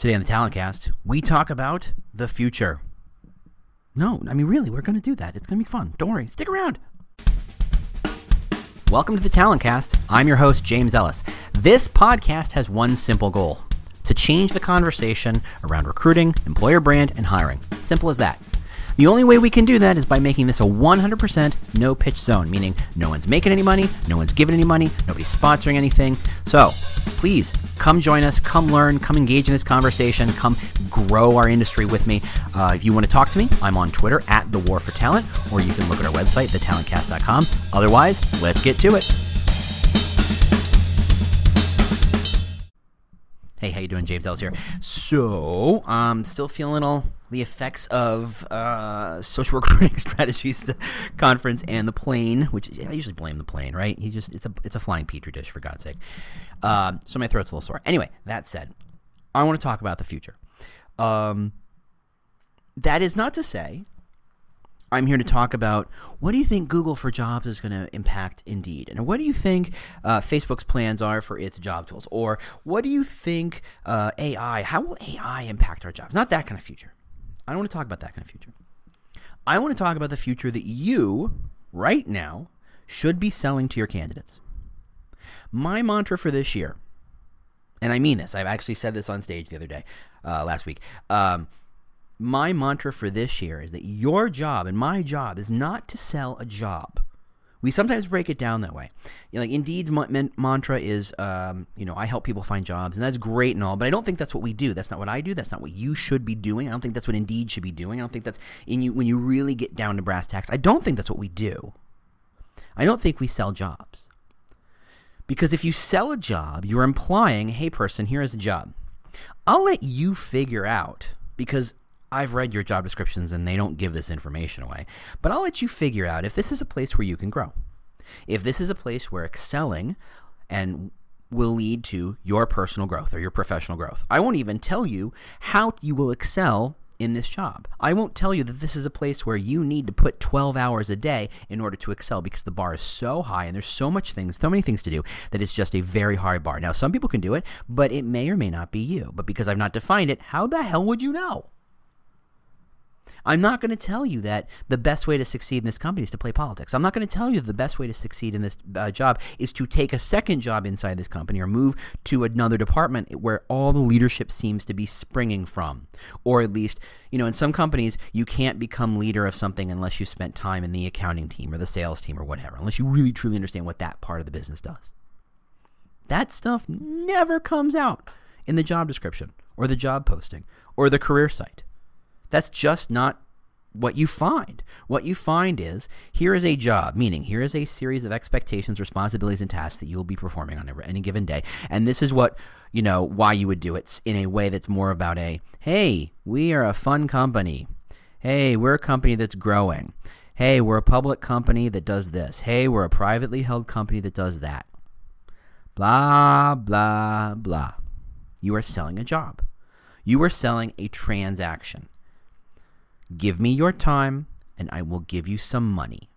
Today on the Talent Cast, we talk about the future. No, I mean, really, we're going to do that. It's going to be fun. Don't worry. Stick around. Welcome to the Talent Cast. I'm your host, James Ellis. This podcast has one simple goal to change the conversation around recruiting, employer brand, and hiring. Simple as that. The only way we can do that is by making this a 100% no pitch zone, meaning no one's making any money, no one's giving any money, nobody's sponsoring anything. So please come join us, come learn, come engage in this conversation, come grow our industry with me. Uh, if you want to talk to me, I'm on Twitter at The War for Talent, or you can look at our website, thetalentcast.com. Otherwise, let's get to it. Hey, how you doing? James Ellis here. So, um, still feeling all the effects of uh, social recruiting strategies conference and the plane, which I usually blame the plane, right? He just it's a it's a flying petri dish for God's sake. Um, so my throat's a little sore. Anyway, that said, I want to talk about the future. Um, that is not to say I'm here to talk about what do you think Google for Jobs is going to impact Indeed, and what do you think uh, Facebook's plans are for its job tools, or what do you think uh, AI? How will AI impact our jobs? Not that kind of future. I don't want to talk about that kind of future. I want to talk about the future that you, right now, should be selling to your candidates. My mantra for this year, and I mean this, I've actually said this on stage the other day, uh, last week. Um, my mantra for this year is that your job and my job is not to sell a job. We sometimes break it down that way. You know, like Indeed's mantra is, um, you know, I help people find jobs, and that's great and all, but I don't think that's what we do. That's not what I do. That's not what you should be doing. I don't think that's what Indeed should be doing. I don't think that's in you when you really get down to brass tacks. I don't think that's what we do. I don't think we sell jobs. Because if you sell a job, you're implying, hey, person, here is a job. I'll let you figure out because I've read your job descriptions and they don't give this information away. But I'll let you figure out if this is a place where you can grow. If this is a place where excelling and will lead to your personal growth or your professional growth. I won't even tell you how you will excel in this job. I won't tell you that this is a place where you need to put 12 hours a day in order to excel because the bar is so high and there's so much things, so many things to do that it's just a very hard bar. Now, some people can do it, but it may or may not be you. But because I've not defined it, how the hell would you know? I'm not going to tell you that the best way to succeed in this company is to play politics. I'm not going to tell you the best way to succeed in this uh, job is to take a second job inside this company or move to another department where all the leadership seems to be springing from. Or at least, you know, in some companies, you can't become leader of something unless you spent time in the accounting team or the sales team or whatever, unless you really truly understand what that part of the business does. That stuff never comes out in the job description or the job posting or the career site. That's just not what you find. What you find is here is a job, meaning here is a series of expectations, responsibilities, and tasks that you will be performing on any given day. And this is what, you know, why you would do it in a way that's more about a, hey, we are a fun company. Hey, we're a company that's growing. Hey, we're a public company that does this. Hey, we're a privately held company that does that. Blah, blah, blah. You are selling a job. You are selling a transaction. Give me your time, and I will give you some money.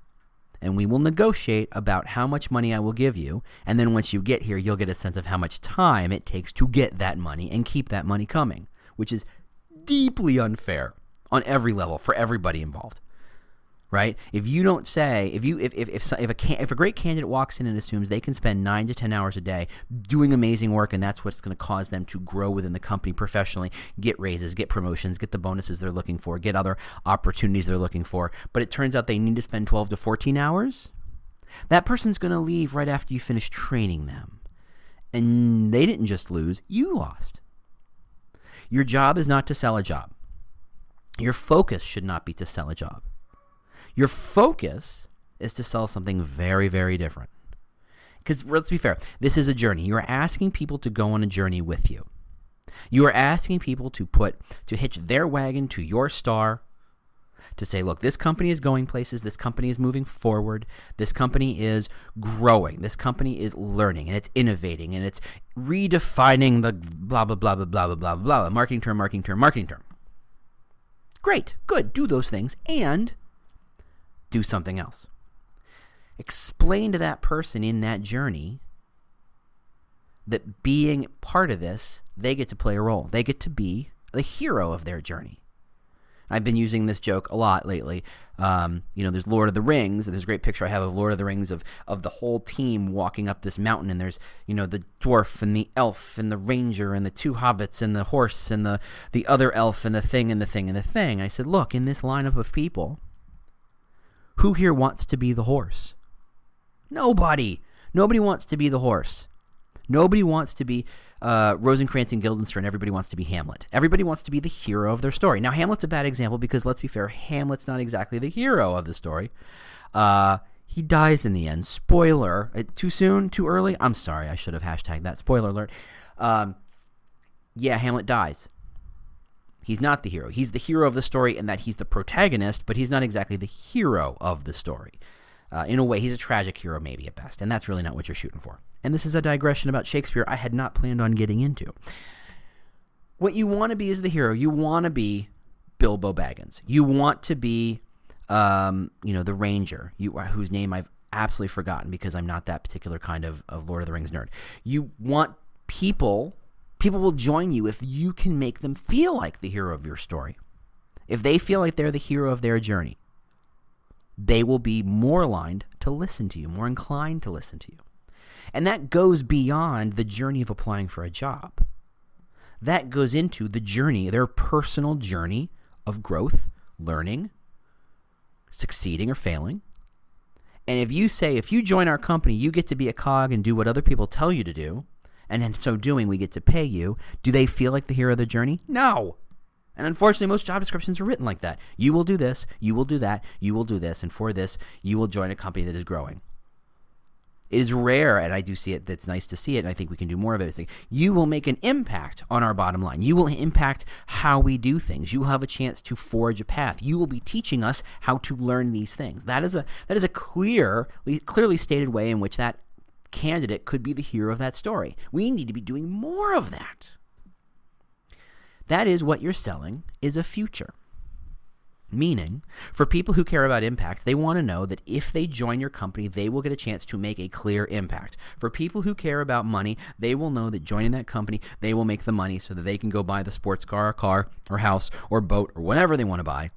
And we will negotiate about how much money I will give you. And then once you get here, you'll get a sense of how much time it takes to get that money and keep that money coming, which is deeply unfair on every level for everybody involved right? If you don't say, if you if if if, if a if a great candidate walks in and assumes they can spend nine to ten hours a day doing amazing work, and that's what's going to cause them to grow within the company professionally, get raises, get promotions, get the bonuses they're looking for, get other opportunities they're looking for, but it turns out they need to spend twelve to fourteen hours, that person's going to leave right after you finish training them, and they didn't just lose, you lost. Your job is not to sell a job. Your focus should not be to sell a job. Your focus is to sell something very, very different. Because let's be fair, this is a journey. You are asking people to go on a journey with you. You are asking people to put to hitch their wagon to your star to say, look, this company is going places, this company is moving forward, this company is growing, this company is learning and it's innovating and it's redefining the blah blah blah blah blah blah blah blah marketing term, marketing term, marketing term. Great, good, do those things and do something else. Explain to that person in that journey that being part of this, they get to play a role. They get to be the hero of their journey. I've been using this joke a lot lately. Um, you know, there's Lord of the Rings, and there's a great picture I have of Lord of the Rings of, of the whole team walking up this mountain, and there's, you know, the dwarf and the elf and the ranger and the two hobbits and the horse and the, the other elf and the thing and the thing and the thing. I said, look, in this lineup of people, who here wants to be the horse? Nobody. Nobody wants to be the horse. Nobody wants to be uh, Rosencrantz and Guildenstern. Everybody wants to be Hamlet. Everybody wants to be the hero of their story. Now, Hamlet's a bad example because, let's be fair, Hamlet's not exactly the hero of the story. Uh, he dies in the end. Spoiler. Uh, too soon? Too early? I'm sorry. I should have hashtagged that. Spoiler alert. Um, yeah, Hamlet dies. He's not the hero. He's the hero of the story in that he's the protagonist, but he's not exactly the hero of the story. Uh, in a way, he's a tragic hero, maybe at best, and that's really not what you're shooting for. And this is a digression about Shakespeare I had not planned on getting into. What you want to be is the hero. You want to be Bilbo Baggins. You want to be, um, you know, the Ranger, you, uh, whose name I've absolutely forgotten because I'm not that particular kind of, of Lord of the Rings nerd. You want people, people will join you if you can make them feel like the hero of your story. If they feel like they're the hero of their journey, they will be more aligned to listen to you, more inclined to listen to you. And that goes beyond the journey of applying for a job. That goes into the journey, their personal journey of growth, learning, succeeding or failing. And if you say, if you join our company, you get to be a cog and do what other people tell you to do, and in so doing, we get to pay you, do they feel like the hero of the journey? No. And unfortunately, most job descriptions are written like that. You will do this, you will do that, you will do this, and for this, you will join a company that is growing. It is rare, and I do see it. That's nice to see it, and I think we can do more of it. Like, you will make an impact on our bottom line. You will impact how we do things. You will have a chance to forge a path. You will be teaching us how to learn these things. That is a that is a clear, clearly stated way in which that candidate could be the hero of that story. We need to be doing more of that. That is what you're selling is a future. Meaning, for people who care about impact, they want to know that if they join your company, they will get a chance to make a clear impact. For people who care about money, they will know that joining that company, they will make the money so that they can go buy the sports car, or car, or house, or boat, or whatever they want to buy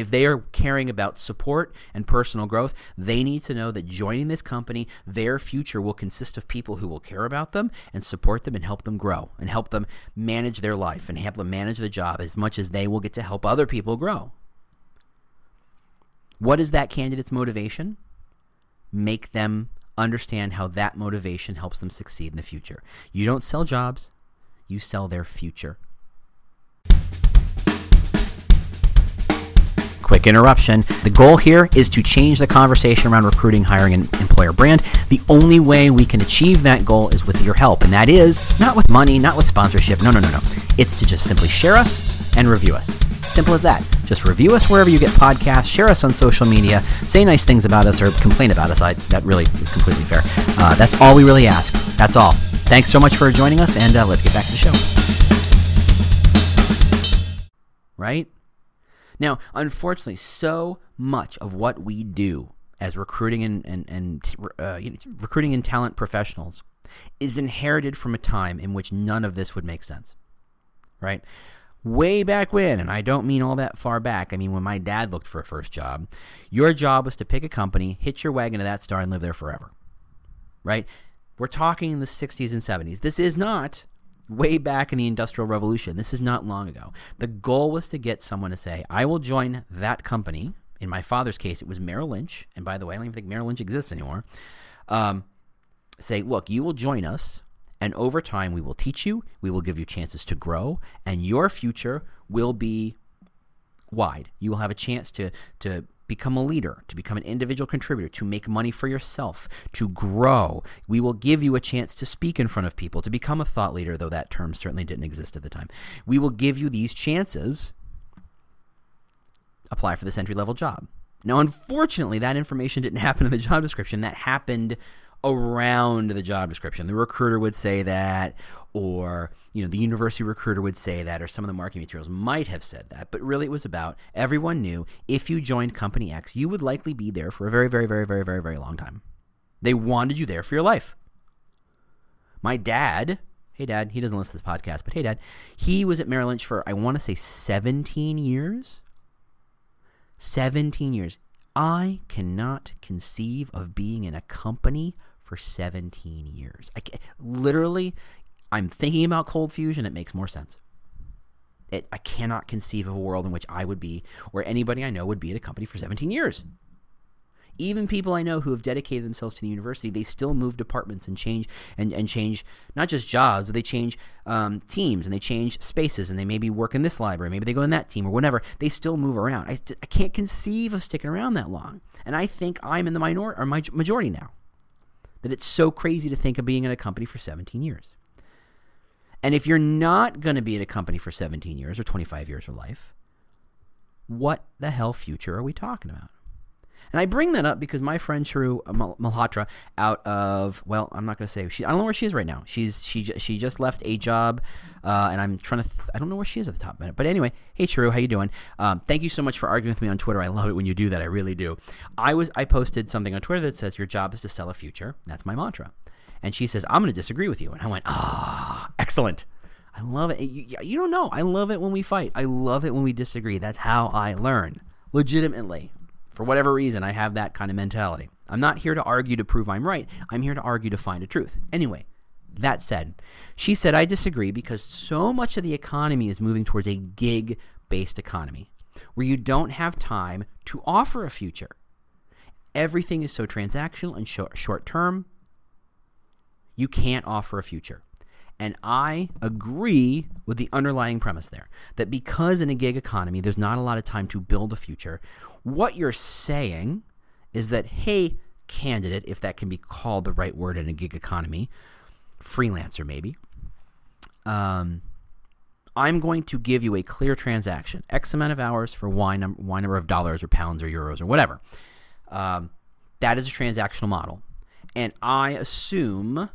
if they are caring about support and personal growth, they need to know that joining this company, their future will consist of people who will care about them and support them and help them grow and help them manage their life and help them manage the job as much as they will get to help other people grow. What is that candidate's motivation? Make them understand how that motivation helps them succeed in the future. You don't sell jobs, you sell their future. Quick interruption. The goal here is to change the conversation around recruiting, hiring, and employer brand. The only way we can achieve that goal is with your help, and that is not with money, not with sponsorship. No, no, no, no. It's to just simply share us and review us. Simple as that. Just review us wherever you get podcasts, share us on social media, say nice things about us, or complain about us. I, that really is completely fair. Uh, that's all we really ask. That's all. Thanks so much for joining us, and uh, let's get back to the show. Right? Now, unfortunately, so much of what we do as recruiting and, and, and uh, you know, recruiting and talent professionals is inherited from a time in which none of this would make sense, right? Way back when, and I don't mean all that far back, I mean when my dad looked for a first job, your job was to pick a company, hitch your wagon to that star, and live there forever, right? We're talking in the 60s and 70s. This is not way back in the Industrial Revolution. This is not long ago. The goal was to get someone to say, I will join that company. In my father's case, it was Merrill Lynch. And by the way, I don't even think Merrill Lynch exists anymore. Um, say, look, you will join us, and over time, we will teach you, we will give you chances to grow, and your future will be wide. You will have a chance to, to become a leader, to become an individual contributor, to make money for yourself, to grow. We will give you a chance to speak in front of people, to become a thought leader, though that term certainly didn't exist at the time. We will give you these chances. Apply for this entry level job. Now, unfortunately, that information didn't happen in the job description. That happened around the job description. The recruiter would say that, or you know, the university recruiter would say that, or some of the marketing materials might have said that. But really, it was about everyone knew if you joined Company X, you would likely be there for a very, very, very, very, very, very long time. They wanted you there for your life. My dad, hey dad, he doesn't listen to this podcast, but hey dad, he was at Merrill Lynch for I want to say 17 years. 17 years. I cannot conceive of being in a company for 17 years. I literally, I'm thinking about cold fusion. It makes more sense. It, I cannot conceive of a world in which I would be, or anybody I know would be at a company for 17 years. Even people I know who have dedicated themselves to the university, they still move departments and change and, and change not just jobs, but they change um, teams and they change spaces and they maybe work in this library, maybe they go in that team or whatever. They still move around. I, I can't conceive of sticking around that long, and I think I'm in the minority or my majority now. That it's so crazy to think of being in a company for 17 years. And if you're not going to be at a company for 17 years or 25 years of life, what the hell future are we talking about? And I bring that up because my friend Shrew Malhotra, out of well, I'm not going to say she. I don't know where she is right now. She's she she just left a job, uh, and I'm trying to. Th- I don't know where she is at the top minute. But anyway, hey Shrew, how you doing? Um, thank you so much for arguing with me on Twitter. I love it when you do that. I really do. I was I posted something on Twitter that says your job is to sell a future. That's my mantra. And she says I'm going to disagree with you. And I went ah, excellent. I love it. You, you don't know. I love it when we fight. I love it when we disagree. That's how I learn. Legitimately. For whatever reason, I have that kind of mentality. I'm not here to argue to prove I'm right. I'm here to argue to find a truth. Anyway, that said, she said, I disagree because so much of the economy is moving towards a gig based economy where you don't have time to offer a future. Everything is so transactional and short term, you can't offer a future. And I agree with the underlying premise there that because in a gig economy, there's not a lot of time to build a future, what you're saying is that, hey, candidate, if that can be called the right word in a gig economy, freelancer maybe, um, I'm going to give you a clear transaction, X amount of hours for Y, num- y number of dollars or pounds or euros or whatever. Um, that is a transactional model. And I assume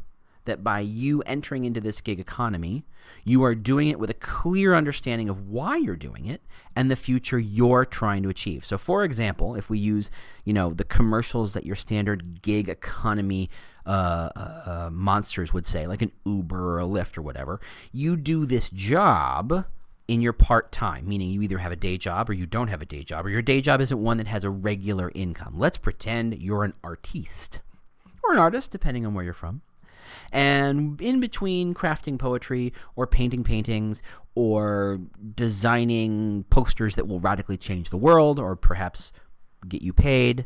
that by you entering into this gig economy, you are doing it with a clear understanding of why you're doing it and the future you're trying to achieve. So, for example, if we use, you know, the commercials that your standard gig economy uh, uh, uh monsters would say, like an Uber or a Lyft or whatever, you do this job in your part time, meaning you either have a day job or you don't have a day job, or your day job isn't one that has a regular income. Let's pretend you're an artiste or an artist, depending on where you're from. And in between crafting poetry or painting paintings or designing posters that will radically change the world or perhaps get you paid,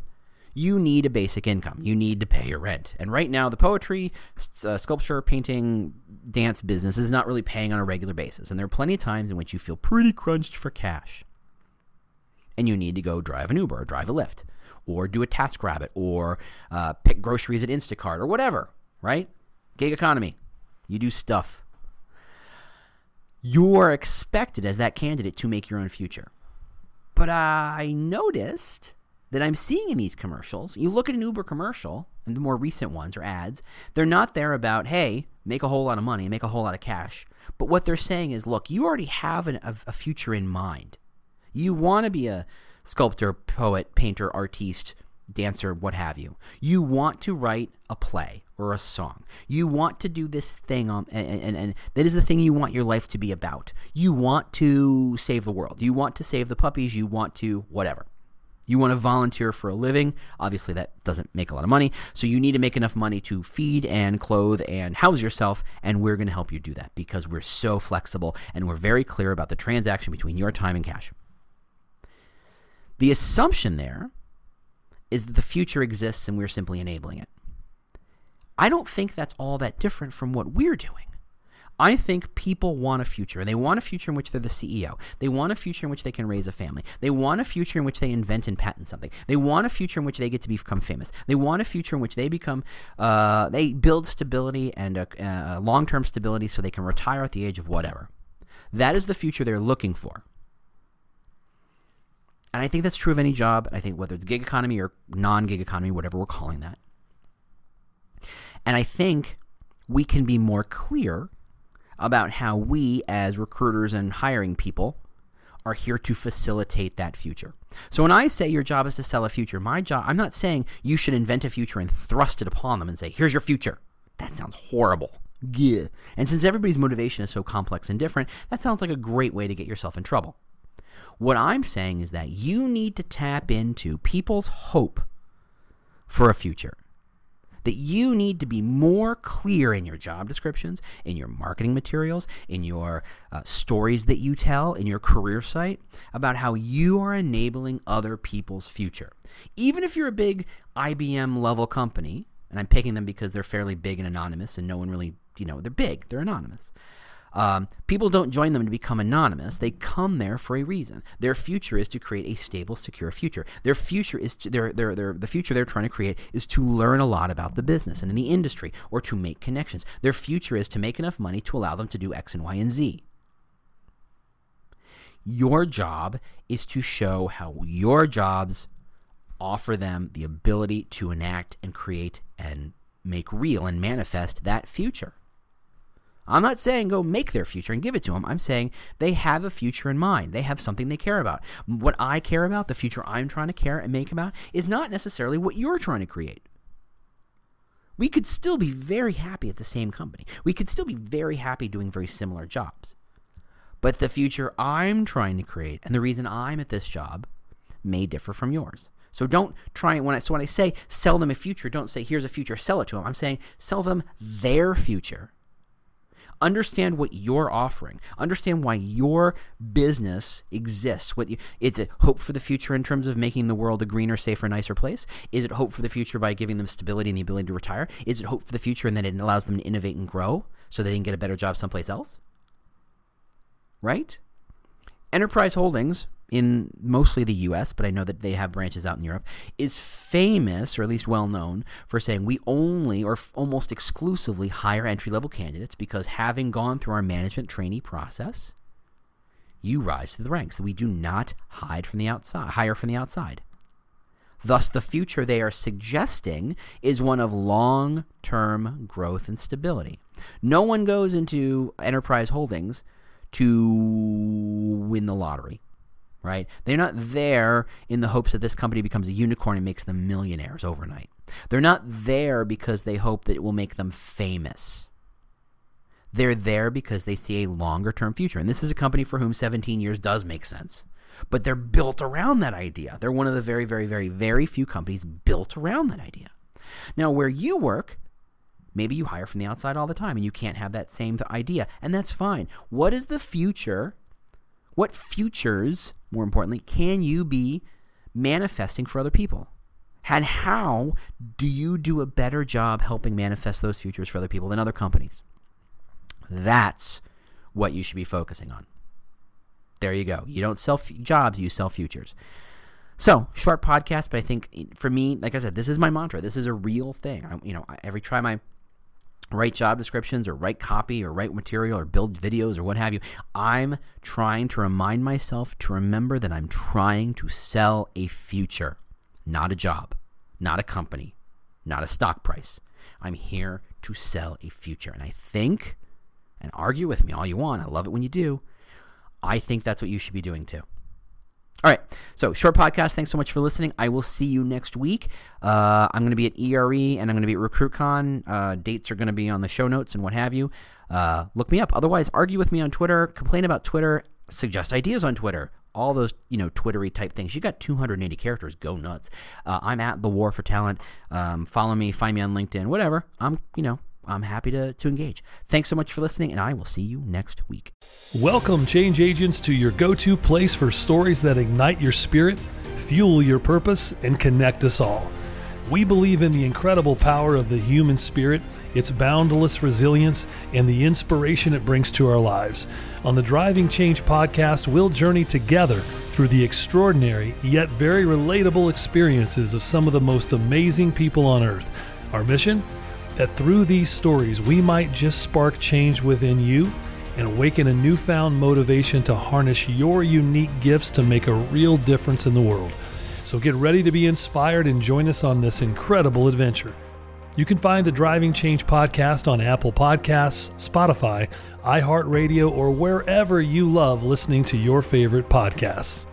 you need a basic income. You need to pay your rent. And right now, the poetry, uh, sculpture, painting, dance business is not really paying on a regular basis. And there are plenty of times in which you feel pretty crunched for cash. And you need to go drive an Uber or drive a Lyft or do a TaskRabbit or uh, pick groceries at Instacart or whatever, right? Gig economy. You do stuff. You are expected as that candidate to make your own future. But I noticed that I'm seeing in these commercials, you look at an Uber commercial, and the more recent ones or ads, they're not there about, hey, make a whole lot of money, make a whole lot of cash. But what they're saying is, look, you already have an, a, a future in mind. You want to be a sculptor, poet, painter, artiste, dancer, what have you. You want to write a play or a song. You want to do this thing um, on and, and, and, that is the thing you want your life to be about. You want to save the world. You want to save the puppies, you want to whatever. You want to volunteer for a living. Obviously that doesn't make a lot of money, so you need to make enough money to feed and clothe and house yourself and we're going to help you do that because we're so flexible and we're very clear about the transaction between your time and cash. The assumption there is that the future exists and we're simply enabling it. I don't think that's all that different from what we're doing. I think people want a future. They want a future in which they're the CEO. They want a future in which they can raise a family. They want a future in which they invent and patent something. They want a future in which they get to become famous. They want a future in which they become, uh, they build stability and a, a long term stability so they can retire at the age of whatever. That is the future they're looking for. And I think that's true of any job. And I think whether it's gig economy or non gig economy, whatever we're calling that. And I think we can be more clear about how we, as recruiters and hiring people, are here to facilitate that future. So when I say your job is to sell a future, my job, I'm not saying you should invent a future and thrust it upon them and say, here's your future. That sounds horrible. Yeah. And since everybody's motivation is so complex and different, that sounds like a great way to get yourself in trouble. What I'm saying is that you need to tap into people's hope for a future that you need to be more clear in your job descriptions, in your marketing materials, in your uh, stories that you tell, in your career site about how you are enabling other people's future. Even if you're a big IBM level company, and I'm picking them because they're fairly big and anonymous and no one really, you know, they're big, they're anonymous. Um, people don't join them to become anonymous. They come there for a reason. Their future is to create a stable, secure future. Their future is to, their, their, their, the future they're trying to create is to learn a lot about the business and in the industry or to make connections. Their future is to make enough money to allow them to do X and Y and Z. Your job is to show how your jobs offer them the ability to enact and create and make real and manifest that future. I'm not saying go make their future and give it to them. I'm saying they have a future in mind. They have something they care about. What I care about, the future I'm trying to care and make about, is not necessarily what you're trying to create. We could still be very happy at the same company. We could still be very happy doing very similar jobs. But the future I'm trying to create and the reason I'm at this job may differ from yours. So don't try when I so when I say sell them a future, don't say here's a future, sell it to them. I'm saying sell them their future Understand what you're offering. Understand why your business exists. What you, is it hope for the future in terms of making the world a greener, safer, nicer place? Is it hope for the future by giving them stability and the ability to retire? Is it hope for the future and that it allows them to innovate and grow so they can get a better job someplace else? Right? Enterprise Holdings in mostly the US, but I know that they have branches out in Europe, is famous, or at least well known, for saying we only or f- almost exclusively hire entry level candidates because having gone through our management trainee process, you rise to the ranks. We do not hide from the outside, hire from the outside. Thus, the future they are suggesting is one of long term growth and stability. No one goes into enterprise holdings to win the lottery right? They're not there in the hopes that this company becomes a unicorn and makes them millionaires overnight. They're not there because they hope that it will make them famous. They're there because they see a longer term future. And this is a company for whom 17 years does make sense. But they're built around that idea. They're one of the very, very, very, very few companies built around that idea. Now, where you work, maybe you hire from the outside all the time and you can't have that same idea. And that's fine. What is the future what futures, more importantly, can you be manifesting for other people? And how do you do a better job helping manifest those futures for other people than other companies? That's what you should be focusing on. There you go. You don't sell f- jobs, you sell futures. So, short podcast, but I think for me, like I said, this is my mantra. This is a real thing. I, you know, every time I write job descriptions or write copy or write material or build videos or what have you. I'm trying to remind myself to remember that I'm trying to sell a future, not a job, not a company, not a stock price. I'm here to sell a future. And I think, and argue with me all you want, I love it when you do, I think that's what you should be doing too. All right. So, short podcast. Thanks so much for listening. I will see you next week. Uh, I'm going to be at ERE and I'm going to be at RecruitCon. Uh, dates are going to be on the show notes and what have you. Uh, look me up. Otherwise, argue with me on Twitter, complain about Twitter, suggest ideas on Twitter. All those, you know, Twittery type things. You got 280 characters. Go nuts. Uh, I'm at the War for Talent. Um, follow me, find me on LinkedIn, whatever. I'm, you know, I'm happy to, to engage. Thanks so much for listening, and I will see you next week. Welcome, change agents, to your go to place for stories that ignite your spirit, fuel your purpose, and connect us all. We believe in the incredible power of the human spirit, its boundless resilience, and the inspiration it brings to our lives. On the Driving Change podcast, we'll journey together through the extraordinary yet very relatable experiences of some of the most amazing people on earth. Our mission? That through these stories we might just spark change within you and awaken a newfound motivation to harness your unique gifts to make a real difference in the world. So get ready to be inspired and join us on this incredible adventure. You can find the Driving Change podcast on Apple Podcasts, Spotify, iHeartRadio, or wherever you love listening to your favorite podcasts.